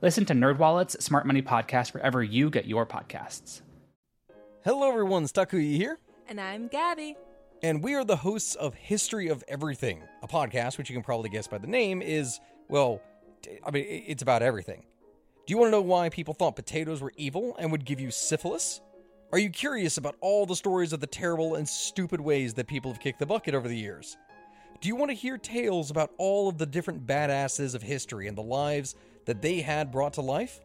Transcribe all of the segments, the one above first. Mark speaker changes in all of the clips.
Speaker 1: Listen to NerdWallet's Smart Money Podcast wherever you get your podcasts.
Speaker 2: Hello, everyone. Stakuyi here.
Speaker 3: And I'm Gabby.
Speaker 2: And we are the hosts of History of Everything, a podcast which you can probably guess by the name is, well, I mean, it's about everything. Do you want to know why people thought potatoes were evil and would give you syphilis? Are you curious about all the stories of the terrible and stupid ways that people have kicked the bucket over the years? Do you want to hear tales about all of the different badasses of history and the lives that they had brought to life?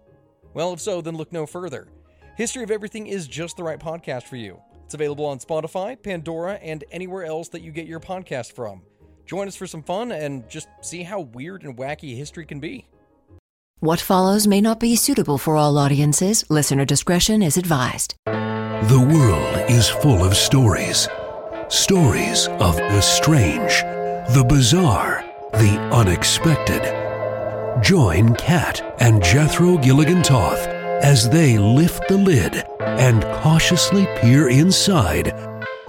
Speaker 2: Well, if so, then look no further. History of Everything is just the right podcast for you. It's available on Spotify, Pandora, and anywhere else that you get your podcast from. Join us for some fun and just see how weird and wacky history can be.
Speaker 4: What follows may not be suitable for all audiences. Listener discretion is advised.
Speaker 5: The world is full of stories. Stories of the strange, the bizarre, the unexpected. Join Kat and Jethro Gilligan Toth as they lift the lid and cautiously peer inside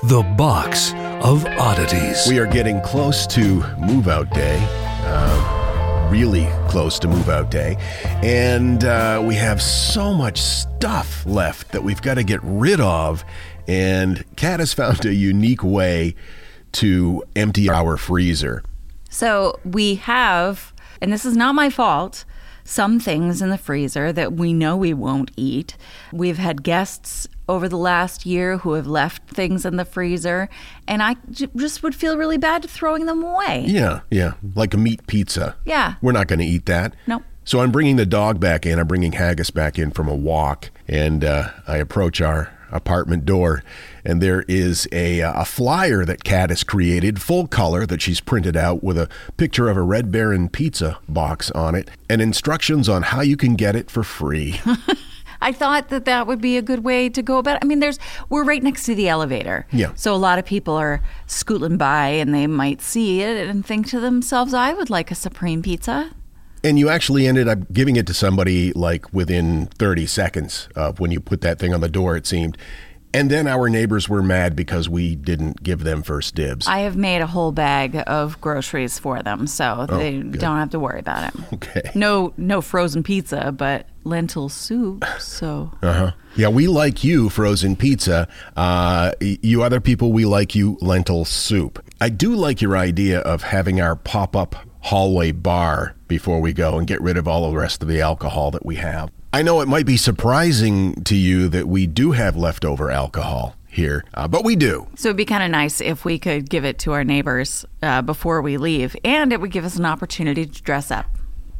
Speaker 5: the box of oddities.
Speaker 6: We are getting close to move out day. Uh, really close to move out day. And uh, we have so much stuff left that we've got to get rid of. And Kat has found a unique way to empty our freezer.
Speaker 3: So we have, and this is not my fault, some things in the freezer that we know we won't eat. We've had guests over the last year who have left things in the freezer, and I j- just would feel really bad throwing them away.
Speaker 6: Yeah, yeah. Like a meat pizza.
Speaker 3: Yeah.
Speaker 6: We're not going to eat that.
Speaker 3: No.
Speaker 6: So I'm bringing the dog back in. I'm bringing Haggis back in from a walk, and uh, I approach our apartment door, and there is a, uh, a flyer that Kat has created, full color, that she's printed out with a picture of a Red Baron pizza box on it, and instructions on how you can get it for free.
Speaker 3: I thought that that would be a good way to go about. It. I mean, there's we're right next to the elevator,
Speaker 6: Yeah.
Speaker 3: So a lot of people are scooting by and they might see it and think to themselves, "I would like a supreme pizza."
Speaker 6: and you actually ended up giving it to somebody like within 30 seconds of when you put that thing on the door, it seemed. And then our neighbors were mad because we didn't give them first dibs.
Speaker 3: I have made a whole bag of groceries for them, so they don't have to worry about it.
Speaker 6: Okay.
Speaker 3: No, no frozen pizza, but lentil soup. So
Speaker 6: Uh-huh. Yeah, we like you frozen pizza. Uh, you other people, we like you lentil soup. I do like your idea of having our pop up hallway bar before we go and get rid of all the rest of the alcohol that we have. I know it might be surprising to you that we do have leftover alcohol here, uh, but we do.
Speaker 3: So it'd be kind of nice if we could give it to our neighbors uh, before we leave, and it would give us an opportunity to dress up.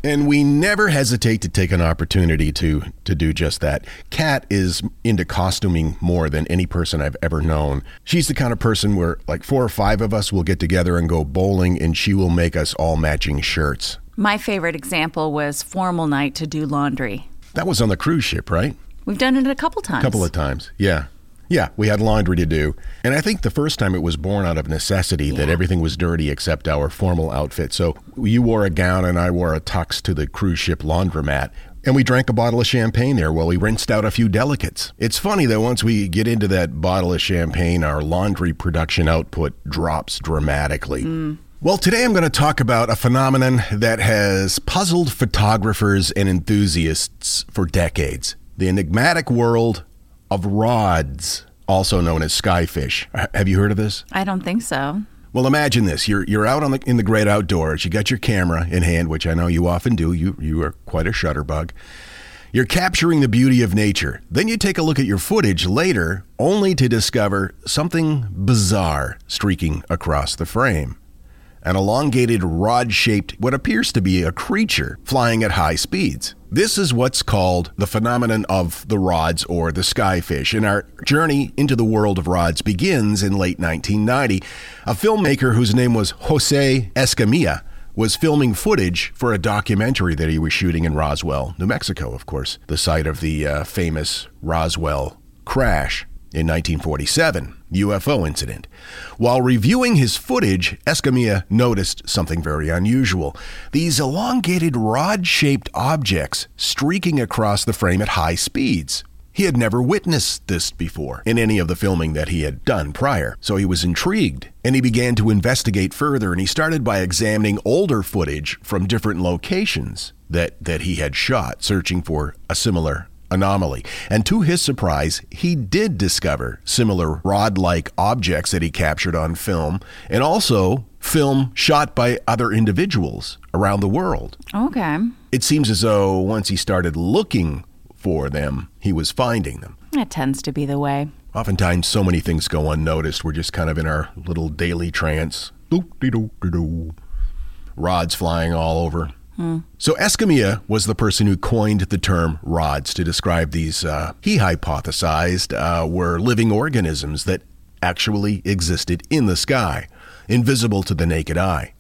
Speaker 6: And we never hesitate to take an opportunity to to do just that. Kat is into costuming more than any person I've ever known. She's the kind of person where like four or five of us will get together and go bowling and she will make us all matching shirts.
Speaker 3: My favorite example was formal night to do laundry.
Speaker 6: That was on the cruise ship, right?
Speaker 3: We've done it a couple times.
Speaker 6: A couple of times. Yeah. Yeah, we had laundry to do. And I think the first time it was born out of necessity that everything was dirty except our formal outfit. So you wore a gown and I wore a tux to the cruise ship laundromat. And we drank a bottle of champagne there while we rinsed out a few delicates. It's funny that once we get into that bottle of champagne, our laundry production output drops dramatically. Mm. Well, today I'm going to talk about a phenomenon that has puzzled photographers and enthusiasts for decades the enigmatic world of rods, also known as skyfish. Have you heard of this?
Speaker 3: I don't think so.
Speaker 6: Well, imagine this: you're you're out on the in the great outdoors. You got your camera in hand, which I know you often do. You you are quite a shutterbug. You're capturing the beauty of nature. Then you take a look at your footage later, only to discover something bizarre streaking across the frame. An elongated rod shaped, what appears to be a creature flying at high speeds. This is what's called the phenomenon of the rods or the skyfish. And our journey into the world of rods begins in late 1990. A filmmaker whose name was Jose Escamilla was filming footage for a documentary that he was shooting in Roswell, New Mexico, of course, the site of the uh, famous Roswell crash in 1947 UFO incident. While reviewing his footage, Escamilla noticed something very unusual. These elongated rod shaped objects streaking across the frame at high speeds. He had never witnessed this before in any of the filming that he had done prior, so he was intrigued and he began to investigate further and he started by examining older footage from different locations that, that he had shot, searching for a similar anomaly. And to his surprise, he did discover similar rod like objects that he captured on film and also film shot by other individuals around the world.
Speaker 3: Okay.
Speaker 6: It seems as though once he started looking for them, he was finding them.
Speaker 3: That tends to be the way.
Speaker 6: Oftentimes, so many things go unnoticed. We're just kind of in our little daily trance. Rods flying all over. So Escamilla was the person who coined the term rods to describe these, uh, he hypothesized, uh, were living organisms that actually existed in the sky, invisible to the naked eye.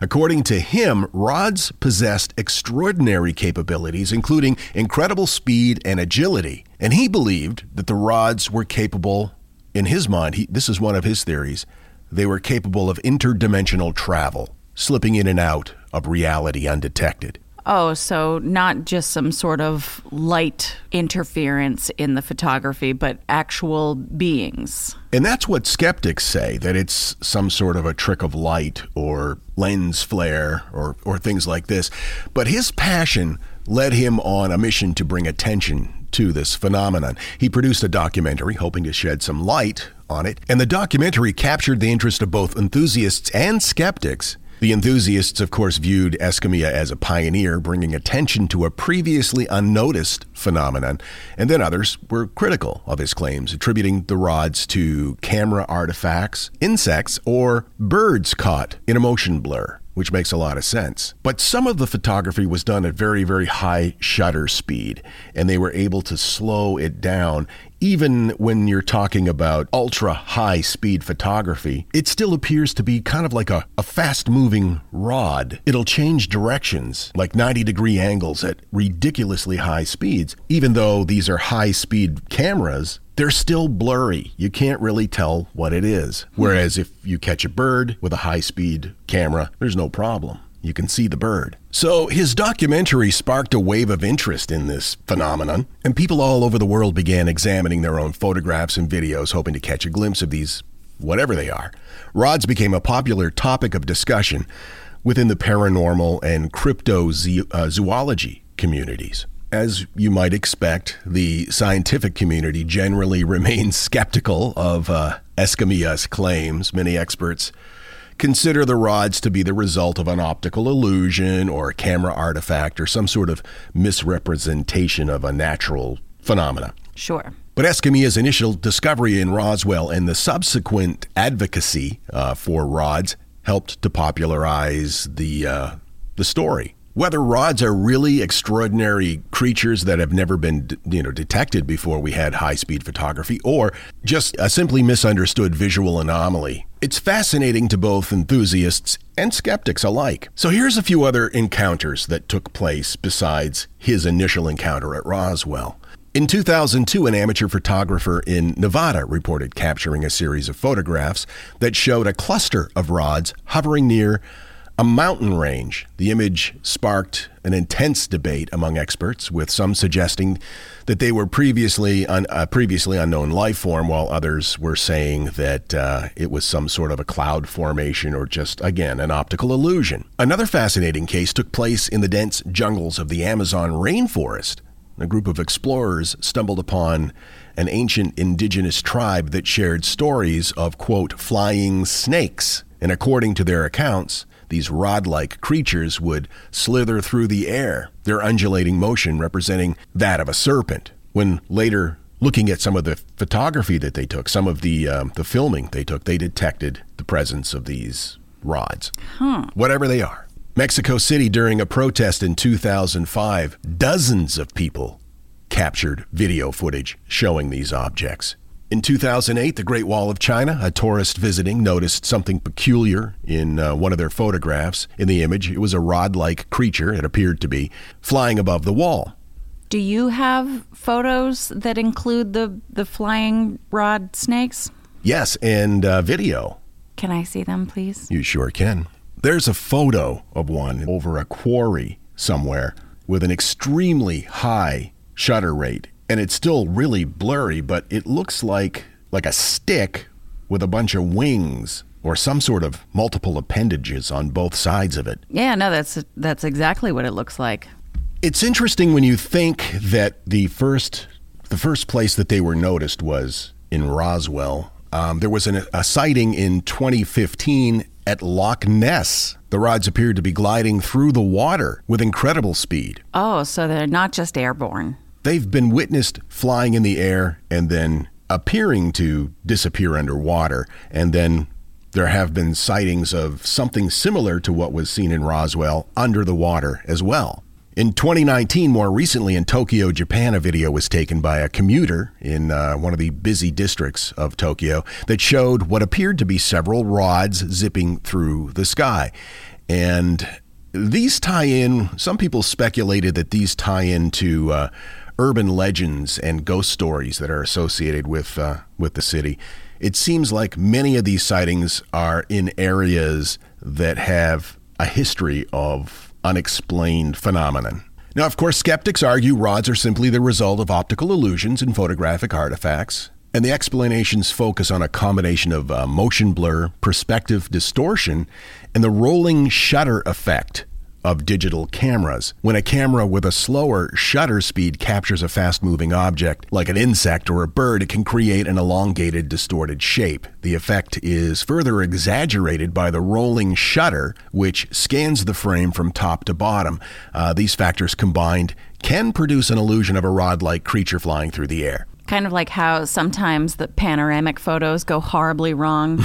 Speaker 6: According to him, rods possessed extraordinary capabilities, including incredible speed and agility. And he believed that the rods were capable, in his mind, he, this is one of his theories, they were capable of interdimensional travel, slipping in and out of reality undetected.
Speaker 3: Oh, so not just some sort of light interference in the photography, but actual beings.
Speaker 6: And that's what skeptics say that it's some sort of a trick of light or lens flare or, or things like this. But his passion led him on a mission to bring attention to this phenomenon. He produced a documentary hoping to shed some light on it, and the documentary captured the interest of both enthusiasts and skeptics. The enthusiasts, of course, viewed Escamilla as a pioneer, bringing attention to a previously unnoticed phenomenon, and then others were critical of his claims, attributing the rods to camera artifacts, insects, or birds caught in a motion blur which makes a lot of sense. But some of the photography was done at very, very high shutter speed, and they were able to slow it down. Even when you're talking about ultra high speed photography, it still appears to be kind of like a, a fast moving rod. It'll change directions, like 90 degree angles at ridiculously high speeds. Even though these are high speed cameras, they're still blurry. You can't really tell what it is. Hmm. Whereas if you catch a bird with a high speed camera, there's no problem. You can see the bird. So his documentary sparked a wave of interest in this phenomenon, and people all over the world began examining their own photographs and videos, hoping to catch a glimpse of these, whatever they are. Rods became a popular topic of discussion within the paranormal and cryptozoology communities. As you might expect, the scientific community generally remains skeptical of uh, Escamilla's claims. Many experts consider the rods to be the result of an optical illusion or a camera artifact or some sort of misrepresentation of a natural phenomena.
Speaker 3: Sure.
Speaker 6: But Escamilla's initial discovery in Roswell and the subsequent advocacy uh, for rods helped to popularize the uh, the story. Whether rods are really extraordinary creatures that have never been, you know, detected before we had high-speed photography, or just a simply misunderstood visual anomaly, it's fascinating to both enthusiasts and skeptics alike. So here's a few other encounters that took place besides his initial encounter at Roswell. In 2002, an amateur photographer in Nevada reported capturing a series of photographs that showed a cluster of rods hovering near a mountain range. The image sparked an intense debate among experts, with some suggesting that they were previously un, previously unknown life form, while others were saying that uh, it was some sort of a cloud formation or just again an optical illusion. Another fascinating case took place in the dense jungles of the Amazon rainforest. A group of explorers stumbled upon an ancient indigenous tribe that shared stories of quote flying snakes, and according to their accounts these rod like creatures would slither through the air, their undulating motion representing that of a serpent. When later looking at some of the photography that they took, some of the, um, the filming they took, they detected the presence of these rods,
Speaker 3: Huh.
Speaker 6: whatever they are. Mexico City, during a protest in 2005, dozens of people captured video footage showing these objects. In 2008, the Great Wall of China, a tourist visiting noticed something peculiar in uh, one of their photographs. In the image, it was a rod like creature, it appeared to be, flying above the wall.
Speaker 3: Do you have photos that include the, the flying rod snakes?
Speaker 6: Yes, and uh, video.
Speaker 3: Can I see them, please?
Speaker 6: You sure can. There's a photo of one over a quarry somewhere with an extremely high shutter rate and it's still really blurry, but it looks like like a stick with a bunch of wings or some sort of multiple appendages on both sides of it.
Speaker 3: Yeah, no, that's that's exactly what it looks like.
Speaker 6: It's interesting when you think that the first the first place that they were noticed was in Roswell. Um, there was an, a sighting in 2015 at Loch Ness. The rods appeared to be gliding through the water with incredible speed.
Speaker 3: Oh, so they're not just airborne.
Speaker 6: They've been witnessed flying in the air and then appearing to disappear underwater. And then there have been sightings of something similar to what was seen in Roswell under the water as well. In 2019, more recently in Tokyo, Japan, a video was taken by a commuter in uh, one of the busy districts of Tokyo that showed what appeared to be several rods zipping through the sky. And these tie in, some people speculated that these tie into uh, urban legends and ghost stories that are associated with uh, with the city. It seems like many of these sightings are in areas that have a history of unexplained phenomenon. Now, of course, skeptics argue rods are simply the result of optical illusions and photographic artifacts, and the explanations focus on a combination of uh, motion blur, perspective distortion, and the rolling shutter effect of digital cameras. When a camera with a slower shutter speed captures a fast moving object, like an insect or a bird, it can create an elongated, distorted shape. The effect is further exaggerated by the rolling shutter, which scans the frame from top to bottom. Uh, these factors combined can produce an illusion of a rod like creature flying through the air.
Speaker 3: Kind of like how sometimes the panoramic photos go horribly wrong.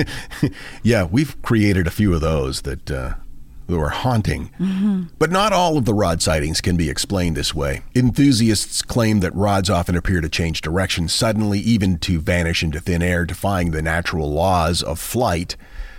Speaker 6: yeah, we've created a few of those that uh, are haunting. Mm-hmm. But not all of the rod sightings can be explained this way. Enthusiasts claim that rods often appear to change direction suddenly, even to vanish into thin air, defying the natural laws of flight.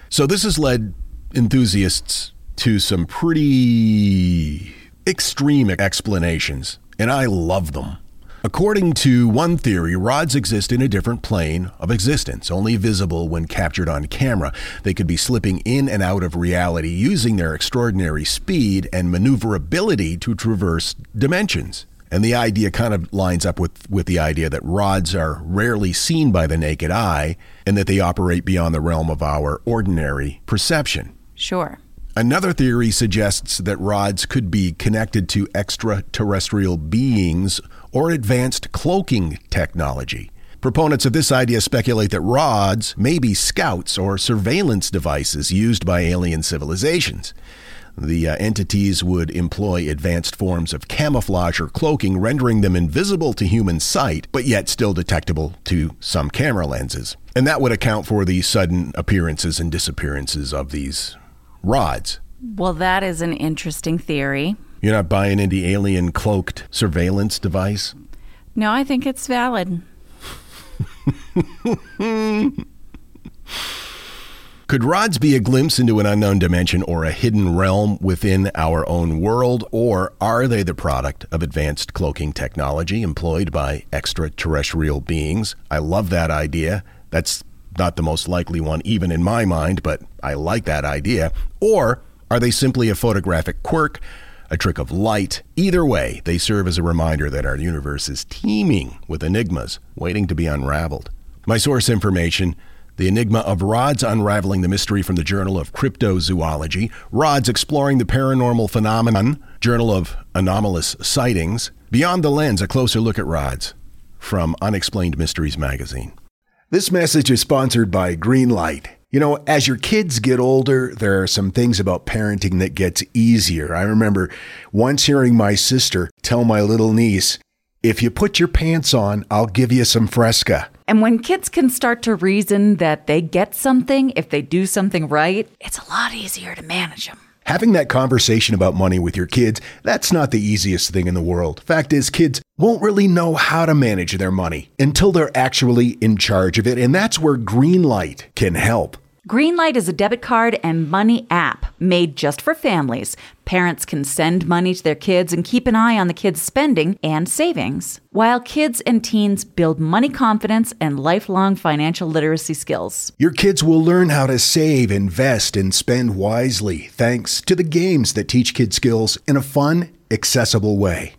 Speaker 6: So this has led enthusiasts to some pretty extreme explanations, and I love them. According to one theory, rods exist in a different plane of existence, only visible when captured on camera. They could be slipping in and out of reality using their extraordinary speed and maneuverability to traverse dimensions. And the idea kind of lines up with, with the idea that rods are rarely seen by the naked eye and that they operate beyond the realm of our ordinary perception.
Speaker 3: Sure.
Speaker 6: Another theory suggests that rods could be connected to extraterrestrial beings or advanced cloaking technology. Proponents of this idea speculate that rods may be scouts or surveillance devices used by alien civilizations. The uh, entities would employ advanced forms of camouflage or cloaking, rendering them invisible to human sight, but yet still detectable to some camera lenses. And that would account for the sudden appearances and disappearances of these rods.
Speaker 3: Well, that is an interesting theory.
Speaker 6: You're not buying into alien cloaked surveillance device?
Speaker 3: No, I think it's valid.
Speaker 6: Could rods be a glimpse into an unknown dimension or a hidden realm within our own world, or are they the product of advanced cloaking technology employed by extraterrestrial beings? I love that idea. That's not the most likely one, even in my mind, but I like that idea. Or are they simply a photographic quirk a trick of light. Either way, they serve as a reminder that our universe is teeming with enigmas waiting to be unraveled. My source information the Enigma of Rods Unraveling the Mystery from the Journal of Cryptozoology, Rods Exploring the Paranormal Phenomenon, Journal of Anomalous Sightings, Beyond the Lens, a closer look at rods, from Unexplained Mysteries magazine. This message is sponsored by Greenlight. You know, as your kids get older, there are some things about parenting that gets easier. I remember once hearing my sister tell my little niece, if you put your pants on, I'll give you some Fresca.
Speaker 3: And when kids can start to reason that they get something if they do something right, it's a lot easier to manage them.
Speaker 6: Having that conversation about money with your kids, that's not the easiest thing in the world. Fact is, kids won't really know how to manage their money until they're actually in charge of it, and that's where Greenlight can help.
Speaker 3: Greenlight is a debit card and money app made just for families. Parents can send money to their kids and keep an eye on the kids' spending and savings, while kids and teens build money confidence and lifelong financial literacy skills.
Speaker 6: Your kids will learn how to save, invest, and spend wisely thanks to the games that teach kids skills in a fun, accessible way.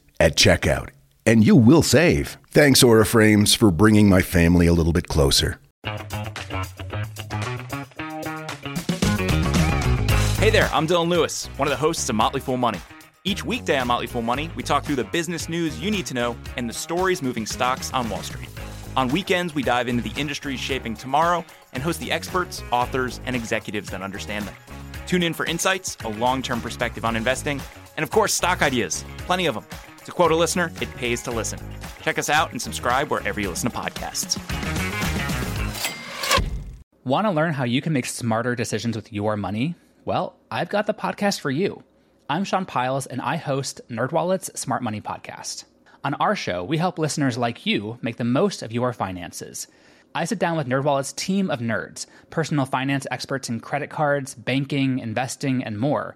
Speaker 6: at checkout, and you will save. Thanks, Aura Frames, for bringing my family a little bit closer.
Speaker 7: Hey there, I'm Dylan Lewis, one of the hosts of Motley Fool Money. Each weekday on Motley Fool Money, we talk through the business news you need to know and the stories moving stocks on Wall Street. On weekends, we dive into the industries shaping tomorrow and host the experts, authors, and executives that understand them. Tune in for insights, a long term perspective on investing, and of course, stock ideas. Plenty of them. To quote a listener, it pays to listen. Check us out and subscribe wherever you listen to podcasts.
Speaker 1: Want to learn how you can make smarter decisions with your money? Well, I've got the podcast for you. I'm Sean Pyles, and I host NerdWallet's Smart Money Podcast. On our show, we help listeners like you make the most of your finances. I sit down with NerdWallet's team of nerds, personal finance experts in credit cards, banking, investing, and more.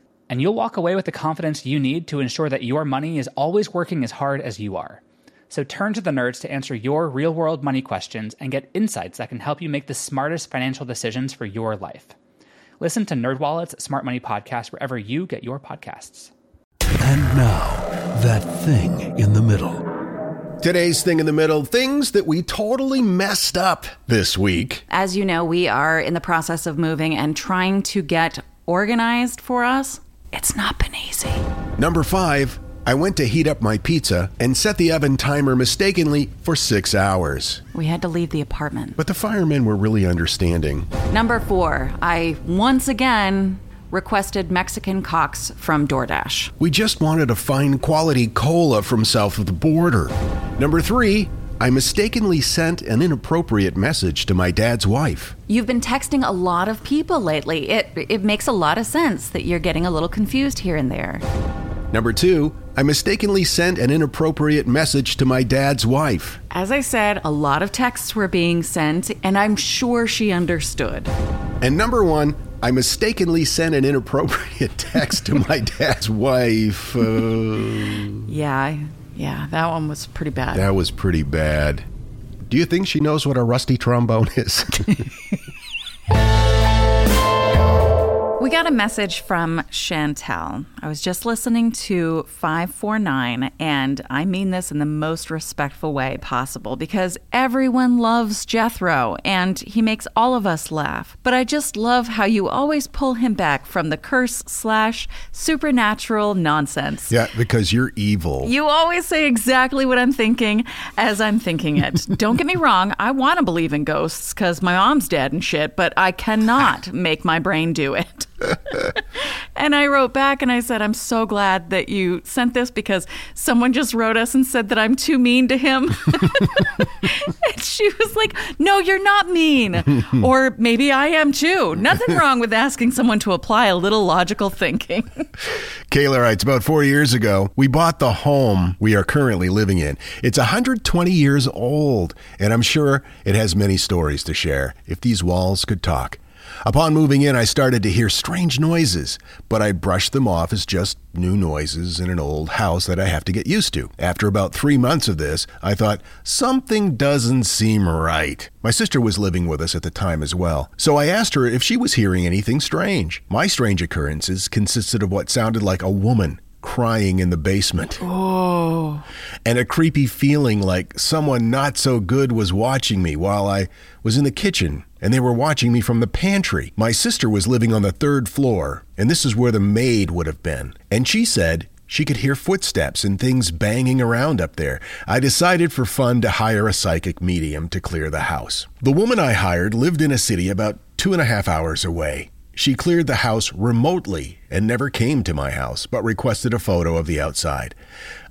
Speaker 1: And you'll walk away with the confidence you need to ensure that your money is always working as hard as you are. So turn to the nerds to answer your real world money questions and get insights that can help you make the smartest financial decisions for your life. Listen to NerdWallet's Smart Money Podcast wherever you get your podcasts.
Speaker 5: And now, that thing in the middle.
Speaker 6: Today's thing in the middle things that we totally messed up this week.
Speaker 3: As you know, we are in the process of moving and trying to get organized for us. It's not been easy.
Speaker 6: Number five, I went to heat up my pizza and set the oven timer mistakenly for six hours.
Speaker 3: We had to leave the apartment.
Speaker 6: But the firemen were really understanding.
Speaker 3: Number four, I once again requested Mexican cocks from DoorDash.
Speaker 6: We just wanted a fine quality cola from south of the border. Number three, I mistakenly sent an inappropriate message to my dad's wife.
Speaker 3: You've been texting a lot of people lately. It it makes a lot of sense that you're getting a little confused here and there.
Speaker 6: Number two, I mistakenly sent an inappropriate message to my dad's wife.
Speaker 3: As I said, a lot of texts were being sent, and I'm sure she understood.
Speaker 6: And number one, I mistakenly sent an inappropriate text to my dad's wife. Uh,
Speaker 3: Yeah, yeah, that one was pretty bad.
Speaker 6: that was pretty bad. Do you think she knows what a rusty trombone is?
Speaker 3: Got a message from Chantel. I was just listening to 549, and I mean this in the most respectful way possible because everyone loves Jethro and he makes all of us laugh. But I just love how you always pull him back from the curse slash supernatural nonsense.
Speaker 6: yeah, because you're evil.
Speaker 3: You always say exactly what I'm thinking as I'm thinking it. Don't get me wrong, I want to believe in ghosts because my mom's dead and shit, but I cannot make my brain do it. and I wrote back and I said, I'm so glad that you sent this because someone just wrote us and said that I'm too mean to him. and she was like, No, you're not mean. or maybe I am too. Nothing wrong with asking someone to apply a little logical thinking.
Speaker 6: Kayla writes, about four years ago, we bought the home we are currently living in. It's 120 years old, and I'm sure it has many stories to share if these walls could talk. Upon moving in, I started to hear strange noises, but I brushed them off as just new noises in an old house that I have to get used to. After about three months of this, I thought, something doesn't seem right. My sister was living with us at the time as well, so I asked her if she was hearing anything strange. My strange occurrences consisted of what sounded like a woman crying in the basement. Oh. And a creepy feeling like someone not so good was watching me while I was in the kitchen and they were watching me from the pantry. My sister was living on the third floor, and this is where the maid would have been. And she said she could hear footsteps and things banging around up there. I decided for fun to hire a psychic medium to clear the house. The woman I hired lived in a city about two and a half hours away. She cleared the house remotely and never came to my house, but requested a photo of the outside.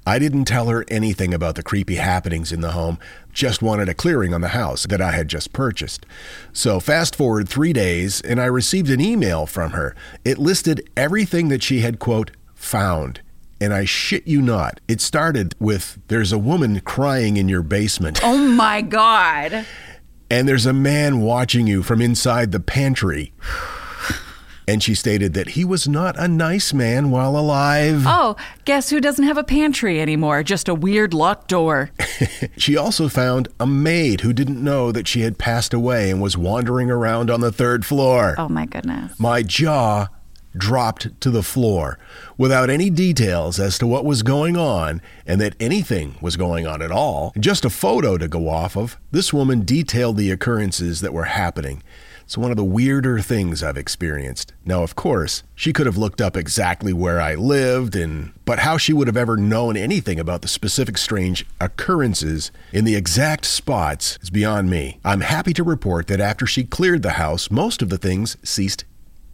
Speaker 6: I didn't tell her anything about the creepy happenings in the home, just wanted a clearing on the house that I had just purchased. So, fast forward three days, and I received an email from her. It listed everything that she had, quote, found. And I shit you not, it started with There's a woman crying in your basement,
Speaker 3: oh my God.
Speaker 6: and there's a man watching you from inside the pantry. And she stated that he was not a nice man while alive.
Speaker 3: Oh, guess who doesn't have a pantry anymore? Just a weird locked door.
Speaker 6: She also found a maid who didn't know that she had passed away and was wandering around on the third floor.
Speaker 3: Oh my goodness.
Speaker 6: My jaw dropped to the floor without any details as to what was going on and that anything was going on at all. Just a photo to go off of. This woman detailed the occurrences that were happening. It's one of the weirder things I've experienced. Now, of course, she could have looked up exactly where I lived and but how she would have ever known anything about the specific strange occurrences in the exact spots is beyond me. I'm happy to report that after she cleared the house, most of the things ceased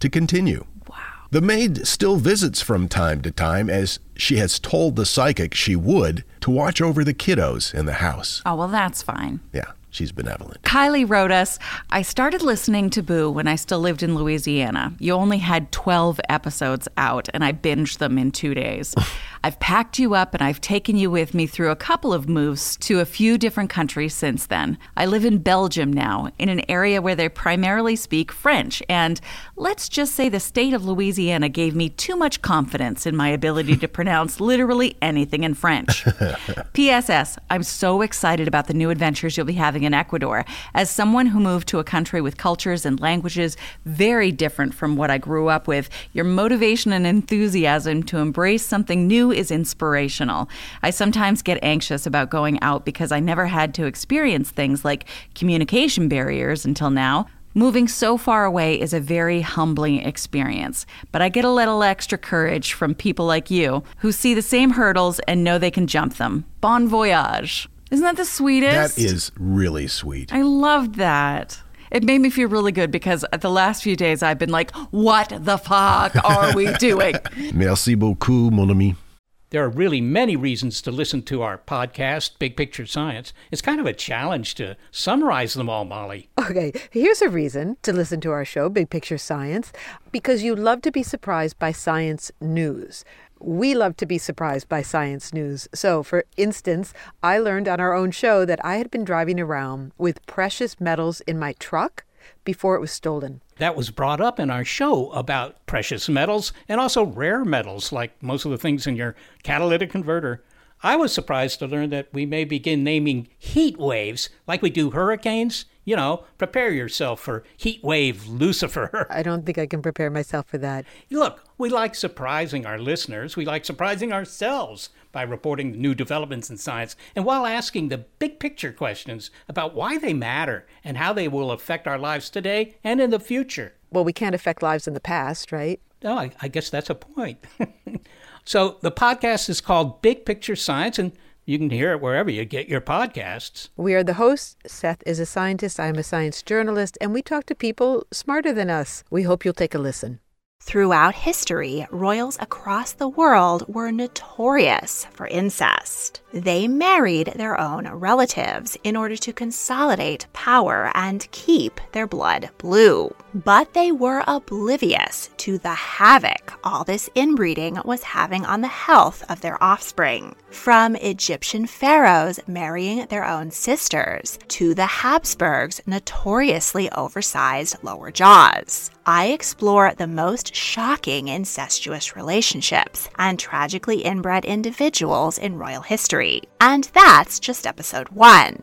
Speaker 6: to continue. Wow. The maid still visits from time to time, as she has told the psychic she would, to watch over the kiddos in the house.
Speaker 3: Oh, well, that's fine.
Speaker 6: Yeah, she's benevolent.
Speaker 3: Kylie wrote us I started listening to Boo when I still lived in Louisiana. You only had 12 episodes out, and I binged them in two days. I've packed you up and I've taken you with me through a couple of moves to a few different countries since then. I live in Belgium now, in an area where they primarily speak French, and let's just say the state of Louisiana gave me too much confidence in my ability to pronounce literally anything in French. PSS, I'm so excited about the new adventures you'll be having in Ecuador. As someone who moved to a country with cultures and languages very different from what I grew up with, your motivation and enthusiasm to embrace something new is inspirational. I sometimes get anxious about going out because I never had to experience things like communication barriers until now. Moving so far away is a very humbling experience, but I get a little extra courage from people like you who see the same hurdles and know they can jump them. Bon voyage. Isn't that the sweetest?
Speaker 6: That is really sweet.
Speaker 3: I loved that. It made me feel really good because at the last few days I've been like, what the fuck are we doing?
Speaker 6: Merci beaucoup, mon ami.
Speaker 8: There are really many reasons to listen to our podcast, Big Picture Science. It's kind of a challenge to summarize them all, Molly.
Speaker 9: Okay, here's a reason to listen to our show, Big Picture Science, because you love to be surprised by science news. We love to be surprised by science news. So, for instance, I learned on our own show that I had been driving around with precious metals in my truck before it was stolen.
Speaker 8: That was brought up in our show about precious metals and also rare metals, like most of the things in your catalytic converter. I was surprised to learn that we may begin naming heat waves like we do hurricanes. You know, prepare yourself for heat wave Lucifer.
Speaker 9: I don't think I can prepare myself for that.
Speaker 8: Look, we like surprising our listeners. We like surprising ourselves by reporting new developments in science and while asking the big picture questions about why they matter and how they will affect our lives today and in the future.
Speaker 9: Well, we can't affect lives in the past, right?
Speaker 8: Oh, I, I guess that's a point. so the podcast is called Big Picture Science, and you can hear it wherever you get your podcasts.
Speaker 9: We are the hosts. Seth is a scientist, I'm a science journalist, and we talk to people smarter than us. We hope you'll take a listen.
Speaker 10: Throughout history, royals across the world were notorious for incest. They married their own relatives in order to consolidate power and keep their blood blue. But they were oblivious to the havoc all this inbreeding was having on the health of their offspring. From Egyptian pharaohs marrying their own sisters to the Habsburgs' notoriously oversized lower jaws. I explore the most shocking incestuous relationships and tragically inbred individuals in royal history. And that's just episode one.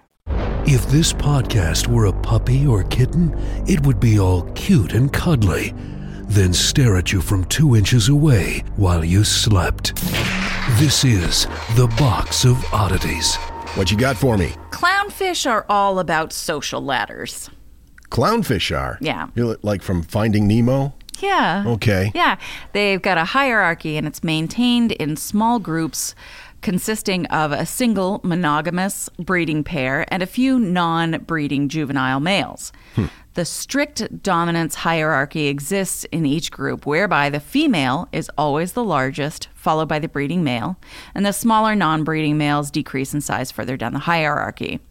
Speaker 5: If this podcast were a puppy or kitten, it would be all cute and cuddly, then stare at you from two inches away while you slept. This is The Box of Oddities.
Speaker 6: What you got for me?
Speaker 3: Clownfish are all about social ladders.
Speaker 6: Clownfish are.
Speaker 3: Yeah.
Speaker 6: You're like from Finding Nemo?
Speaker 3: Yeah.
Speaker 6: Okay.
Speaker 3: Yeah. They've got a hierarchy and it's maintained in small groups consisting of a single monogamous breeding pair and a few non breeding juvenile males. Hmm. The strict dominance hierarchy exists in each group, whereby the female is always the largest, followed by the breeding male, and the smaller non breeding males decrease in size further down the hierarchy.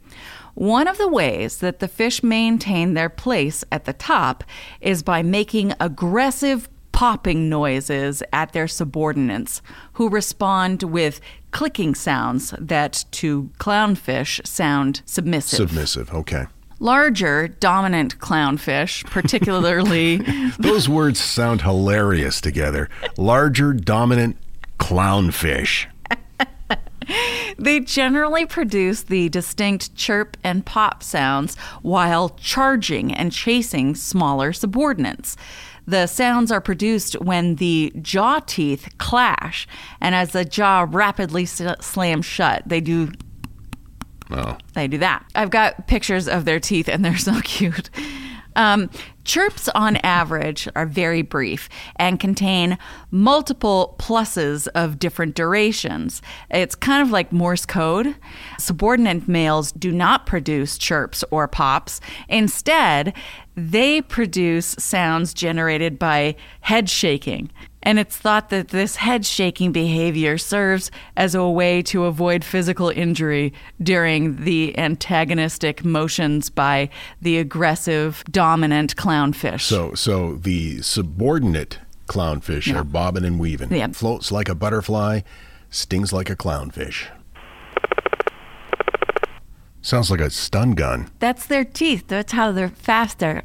Speaker 3: One of the ways that the fish maintain their place at the top is by making aggressive popping noises at their subordinates, who respond with clicking sounds that to clownfish sound submissive.
Speaker 6: Submissive. Okay.
Speaker 3: Larger, dominant clownfish, particularly
Speaker 6: Those words sound hilarious together. Larger, dominant clownfish.
Speaker 3: They generally produce the distinct chirp and pop sounds while charging and chasing smaller subordinates. The sounds are produced when the jaw teeth clash, and as the jaw rapidly s- slams shut, they do
Speaker 6: Oh.
Speaker 3: they do that. I've got pictures of their teeth, and they're so cute. Um, chirps, on average, are very brief and contain multiple pluses of different durations. It's kind of like Morse code. Subordinate males do not produce chirps or pops. Instead, they produce sounds generated by head shaking. And it's thought that this head shaking behavior serves as a way to avoid physical injury during the antagonistic motions by the aggressive, dominant clownfish.
Speaker 6: So, so the subordinate clownfish are bobbing and weaving.
Speaker 3: Yeah.
Speaker 6: Floats like a butterfly, stings like a clownfish. Sounds like a stun gun.
Speaker 3: That's their teeth. That's how they're faster.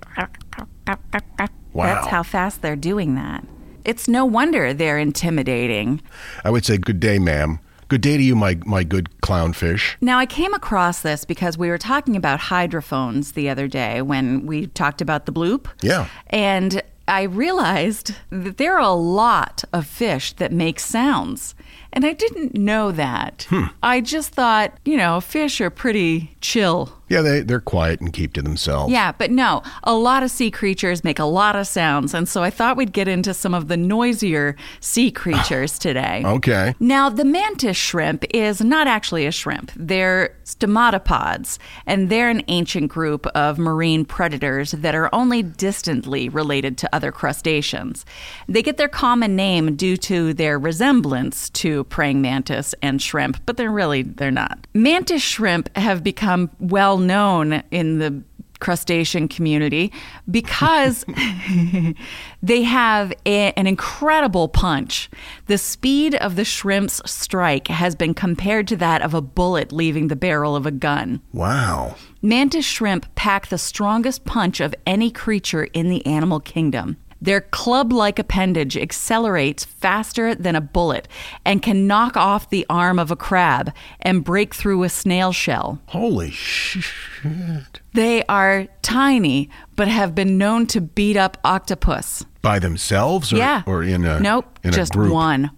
Speaker 6: Wow.
Speaker 3: That's how fast they're doing that. It's no wonder they're intimidating.
Speaker 6: I would say, "Good day, ma'am. Good day to you, my my good clownfish."
Speaker 3: Now, I came across this because we were talking about hydrophones the other day when we talked about the bloop.
Speaker 6: Yeah.
Speaker 3: And I realized that there are a lot of fish that make sounds. And I didn't know that. Hmm. I just thought, you know, fish are pretty chill.
Speaker 6: Yeah, they, they're quiet and keep to themselves.
Speaker 3: Yeah, but no, a lot of sea creatures make a lot of sounds. And so I thought we'd get into some of the noisier sea creatures today.
Speaker 6: Okay.
Speaker 3: Now, the mantis shrimp is not actually a shrimp. They're stomatopods, and they're an ancient group of marine predators that are only distantly related to other crustaceans. They get their common name due to their resemblance to praying mantis and shrimp, but they're really they're not. Mantis shrimp have become well known in the crustacean community because they have a- an incredible punch. The speed of the shrimp's strike has been compared to that of a bullet leaving the barrel of a gun.
Speaker 6: Wow.
Speaker 3: Mantis shrimp pack the strongest punch of any creature in the animal kingdom. Their club like appendage accelerates faster than a bullet and can knock off the arm of a crab and break through a snail shell.
Speaker 6: Holy shit.
Speaker 3: They are tiny, but have been known to beat up octopus.
Speaker 6: By themselves or,
Speaker 3: yeah.
Speaker 6: or in a
Speaker 3: Nope,
Speaker 6: in
Speaker 3: just
Speaker 6: a group?
Speaker 3: one.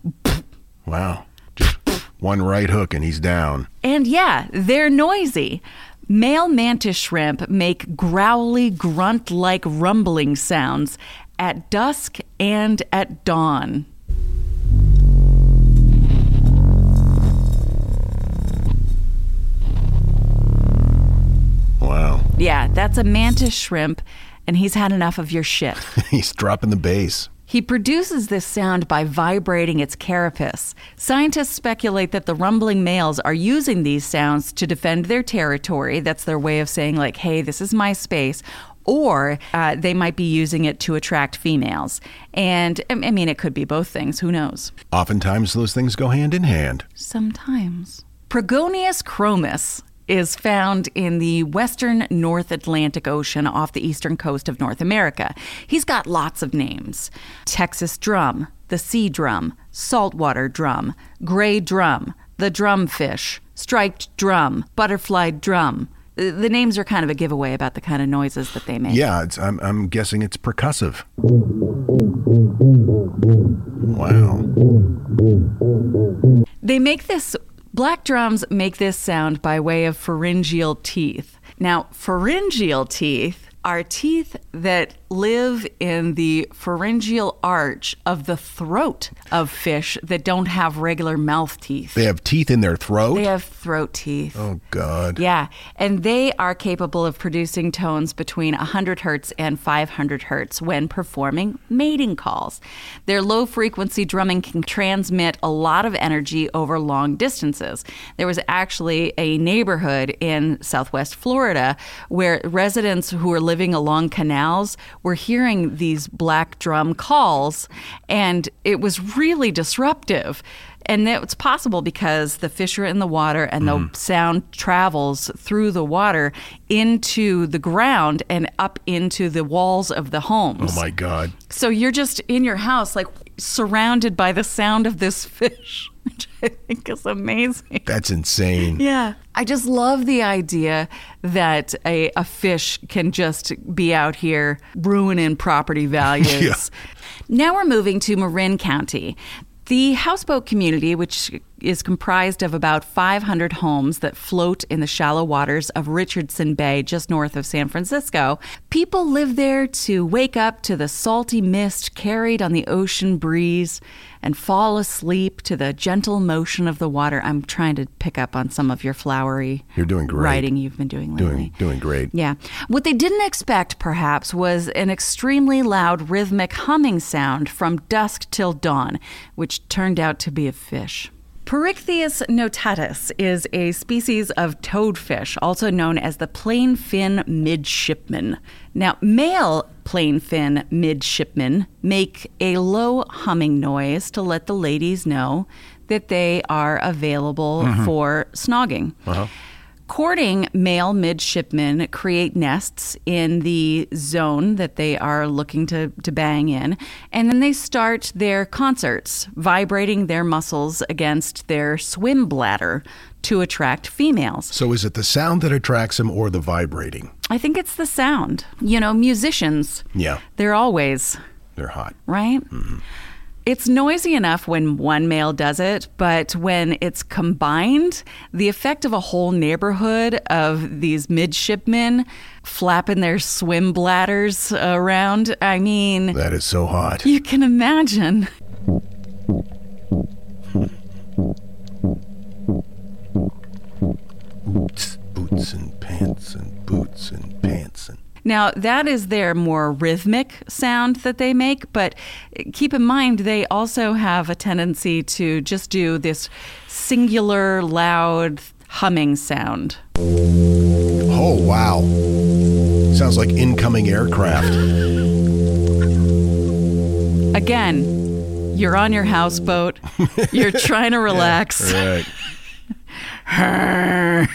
Speaker 6: Wow. Just one right hook and he's down.
Speaker 3: And yeah, they're noisy. Male mantis shrimp make growly, grunt like rumbling sounds at dusk and at dawn.
Speaker 6: Wow.
Speaker 3: Yeah, that's a mantis shrimp, and he's had enough of your shit.
Speaker 6: he's dropping the bass.
Speaker 3: He produces this sound by vibrating its carapace. Scientists speculate that the rumbling males are using these sounds to defend their territory. That's their way of saying, like, hey, this is my space. Or uh, they might be using it to attract females. And I mean, it could be both things. Who knows?
Speaker 6: Oftentimes those things go hand in hand.
Speaker 3: Sometimes. Pogonias cromis is found in the western North Atlantic Ocean off the eastern coast of North America. He's got lots of names Texas drum, the sea drum, saltwater drum, gray drum, the drumfish, striped drum, butterfly drum. The the names are kind of a giveaway about the kind of noises that they make.
Speaker 6: Yeah, it's, I'm, I'm guessing it's percussive. Wow.
Speaker 3: They make this, black drums make this sound by way of pharyngeal teeth. Now, pharyngeal teeth are teeth that live in the pharyngeal arch of the throat of fish that don't have regular mouth teeth.
Speaker 6: They have teeth in their throat?
Speaker 3: They have throat teeth.
Speaker 6: oh, God.
Speaker 3: Yeah, and they are capable of producing tones between 100 hertz and 500 hertz when performing mating calls. Their low frequency drumming can transmit a lot of energy over long distances. There was actually a neighborhood in southwest Florida where residents who were living along canals were hearing these black drum calls, and it was really disruptive. And it's possible because the fish are in the water and the mm-hmm. sound travels through the water into the ground and up into the walls of the homes.
Speaker 6: Oh, my God.
Speaker 3: So you're just in your house, like surrounded by the sound of this fish, which I think is amazing.
Speaker 6: That's insane.
Speaker 3: Yeah. I just love the idea that a, a fish can just be out here ruining property values.
Speaker 6: Yeah.
Speaker 3: Now we're moving to Marin County. The houseboat community, which is comprised of about 500 homes that float in the shallow waters of Richardson Bay, just north of San Francisco, people live there to wake up to the salty mist carried on the ocean breeze and fall asleep to the gentle motion of the water. I'm trying to pick up on some of your flowery
Speaker 6: You're doing great.
Speaker 3: writing you've been doing lately.
Speaker 6: Doing, doing great.
Speaker 3: Yeah. What they didn't expect, perhaps, was an extremely loud rhythmic humming sound from dusk till dawn, which turned out to be a fish. Porichthys notatus is a species of toadfish, also known as the plain fin midshipman. Now, male plain fin midshipmen make a low humming noise to let the ladies know that they are available mm-hmm. for snogging. Uh-huh. Courting male midshipmen create nests in the zone that they are looking to, to bang in, and then they start their concerts, vibrating their muscles against their swim bladder to attract females.
Speaker 6: So is it the sound that attracts them or the vibrating?
Speaker 3: I think it's the sound. You know, musicians,
Speaker 6: Yeah,
Speaker 3: they're always
Speaker 6: they're hot.
Speaker 3: right? Mm-hmm. It's noisy enough when one male does it, but when it's combined, the effect of a whole neighborhood of these midshipmen flapping their swim bladders around, I mean,
Speaker 6: That is so hot.
Speaker 3: you can imagine.
Speaker 6: Boots, boots and pants and boots and pants and
Speaker 3: Now, that is their more rhythmic sound that they make, but keep in mind they also have a tendency to just do this singular, loud humming sound.
Speaker 6: Oh wow. Sounds like incoming aircraft.
Speaker 3: Again, you're on your houseboat, you're trying to relax.
Speaker 6: Right.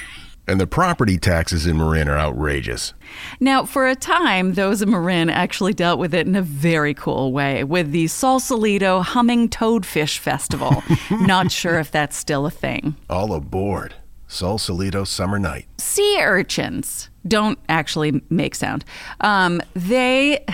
Speaker 6: And the property taxes in Marin are outrageous.
Speaker 3: Now, for a time, those in Marin actually dealt with it in a very cool way with the Sausalito Humming Toadfish Festival. Not sure if that's still a thing.
Speaker 6: All aboard. Sausalito Summer Night.
Speaker 3: Sea urchins don't actually make sound. Um, they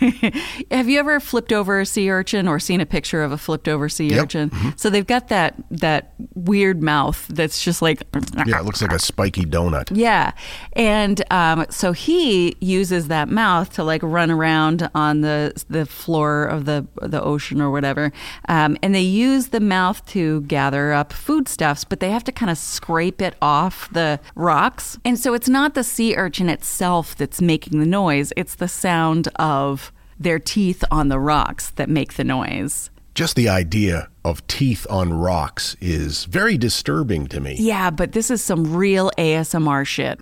Speaker 3: have you ever flipped over a sea urchin or seen a picture of a flipped over sea
Speaker 6: Yep.
Speaker 3: urchin? So they've got that that weird mouth that's just like
Speaker 6: Yeah, it looks like a spiky donut.
Speaker 3: yeah. And um, so he uses that mouth to like run around on the the floor of the the ocean or whatever. Um, and they use the mouth to gather up foodstuffs, but they have to kind of scrape it off the rocks. And so it's not the sea urchin itself that's making the noise, it's the sound of their teeth on the rocks that make the noise.
Speaker 6: Just the idea of teeth on rocks is very disturbing to me.
Speaker 3: Yeah, but this is some real ASMR shit.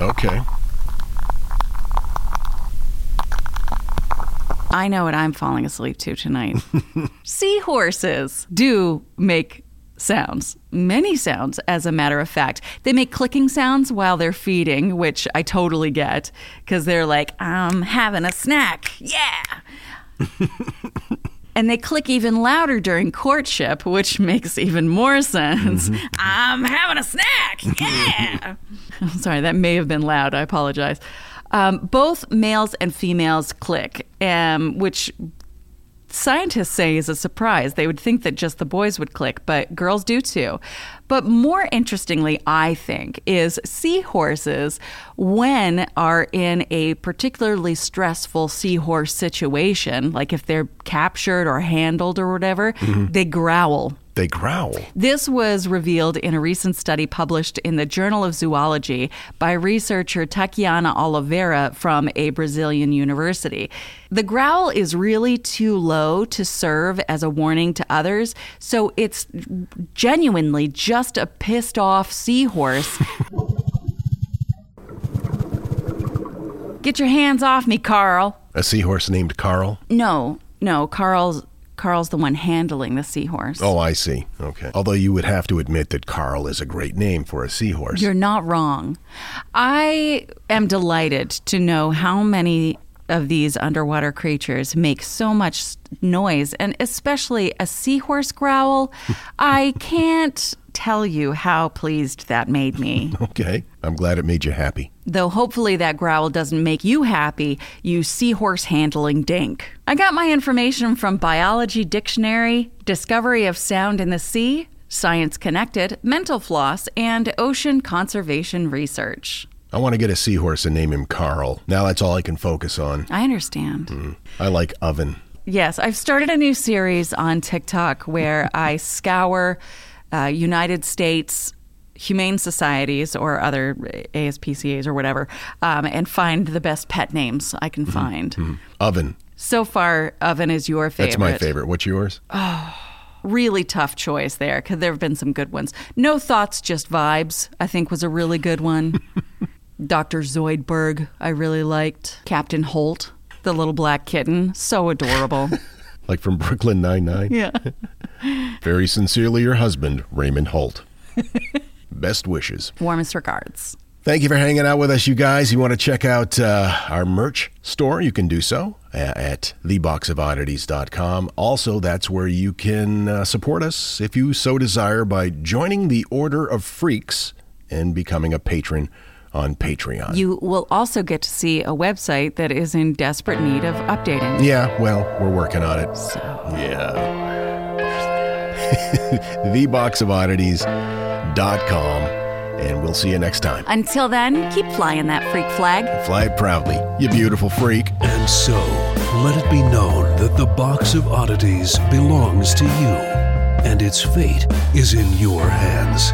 Speaker 6: Okay.
Speaker 3: I know what I'm falling asleep to tonight. Seahorses do make sounds, many sounds, as a matter of fact. They make clicking sounds while they're feeding, which I totally get because they're like, I'm having a snack. Yeah. and they click even louder during courtship, which makes even more sense. I'm having a snack. Yeah. I'm sorry, that may have been loud. I apologize. Um, both males and females click, um, which scientists say is a surprise. They would think that just the boys would click, but girls do too. But more interestingly, I think, is seahorses, when are in a particularly stressful seahorse situation, like if they're captured or handled or whatever, mm-hmm. they growl.
Speaker 6: They growl.
Speaker 3: This was revealed in a recent study published in the Journal of Zoology by researcher Tatiana Oliveira from a Brazilian university. The growl is really too low to serve as a warning to others, so it's genuinely just a pissed off seahorse. Get your hands off me, Carl.
Speaker 6: A seahorse named Carl.
Speaker 3: No, no, Carl's Carl's the one handling the seahorse.
Speaker 6: Oh, I see. Okay. Although you would have to admit that Carl is a great name for a seahorse.
Speaker 3: You're not wrong. I am delighted to know how many of these underwater creatures make so much noise, and especially a seahorse growl. I can't tell you how pleased that made me.
Speaker 6: Okay. I'm glad it made you happy.
Speaker 3: Though hopefully that growl doesn't make you happy, you seahorse handling dink. I got my information from Biology Dictionary, Discovery of Sound in the Sea, Science Connected, Mental Floss, and Ocean Conservation Research.
Speaker 6: I want to get a seahorse and name him Carl. Now that's all I can focus on.
Speaker 3: I understand.
Speaker 6: I like oven.
Speaker 3: Yes, I've started a new series on TikTok where I scour uh, United States humane societies or other ASPCAs or whatever um, and find the best pet names I can find.
Speaker 6: Oven.
Speaker 3: So far, Oven is your favorite.
Speaker 6: That's my favorite. What's yours?
Speaker 3: Really tough choice there because there have been some good ones. No Thoughts, Just Vibes, I think was a really good one. Dr. Zoidberg, I really liked. Captain Holt, the little black kitten, so adorable.
Speaker 6: Like from Brooklyn Nine-Nine?
Speaker 3: yeah.
Speaker 6: Very sincerely, your husband, Raymond Holt. Best wishes.
Speaker 3: Warmest regards.
Speaker 6: Thank you for hanging out with us, you guys. You want to check out uh, our merch store? You can do so uh, at theboxofoddities.com. Also, that's where you can uh, support us if you so desire by joining the Order of Freaks and becoming a patron on Patreon.
Speaker 3: You will also get to see a website that is in desperate need of updating.
Speaker 6: yeah, well, we're working on it.
Speaker 3: So,
Speaker 6: Yeah. TheBoxOfOddities.com. And we'll see you next time.
Speaker 3: until then, keep flying that freak flag.
Speaker 6: Fly it proudly, you beautiful freak.
Speaker 5: And so, let it be known that the box of oddities belongs to you, and its fate is in your hands.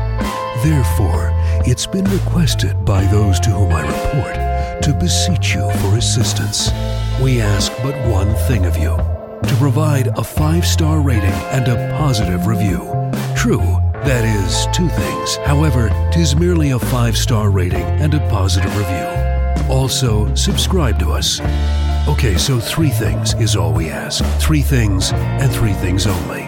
Speaker 5: Therefore, it's been requested by those to whom I report to beseech you for assistance. We ask but one thing of you to provide a five star rating and a positive review. True, that is two things. However, tis merely a five star rating and a positive review. Also, subscribe to us. Okay, so three things is all we ask. Three things and three things only.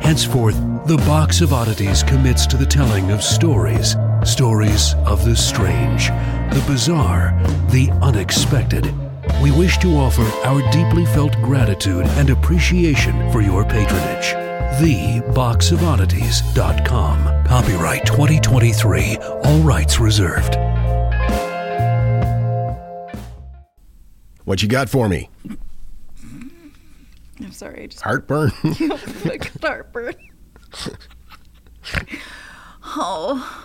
Speaker 5: Henceforth, the Box of Oddities commits to the telling of stories. Stories of the strange, the bizarre, the unexpected. We wish to offer our deeply felt gratitude and appreciation for your patronage. TheBoxOfOddities.com. Copyright 2023. All rights reserved.
Speaker 6: What you got for me?
Speaker 3: I'm sorry, I just
Speaker 6: Heartburn?
Speaker 3: heartburn. oh.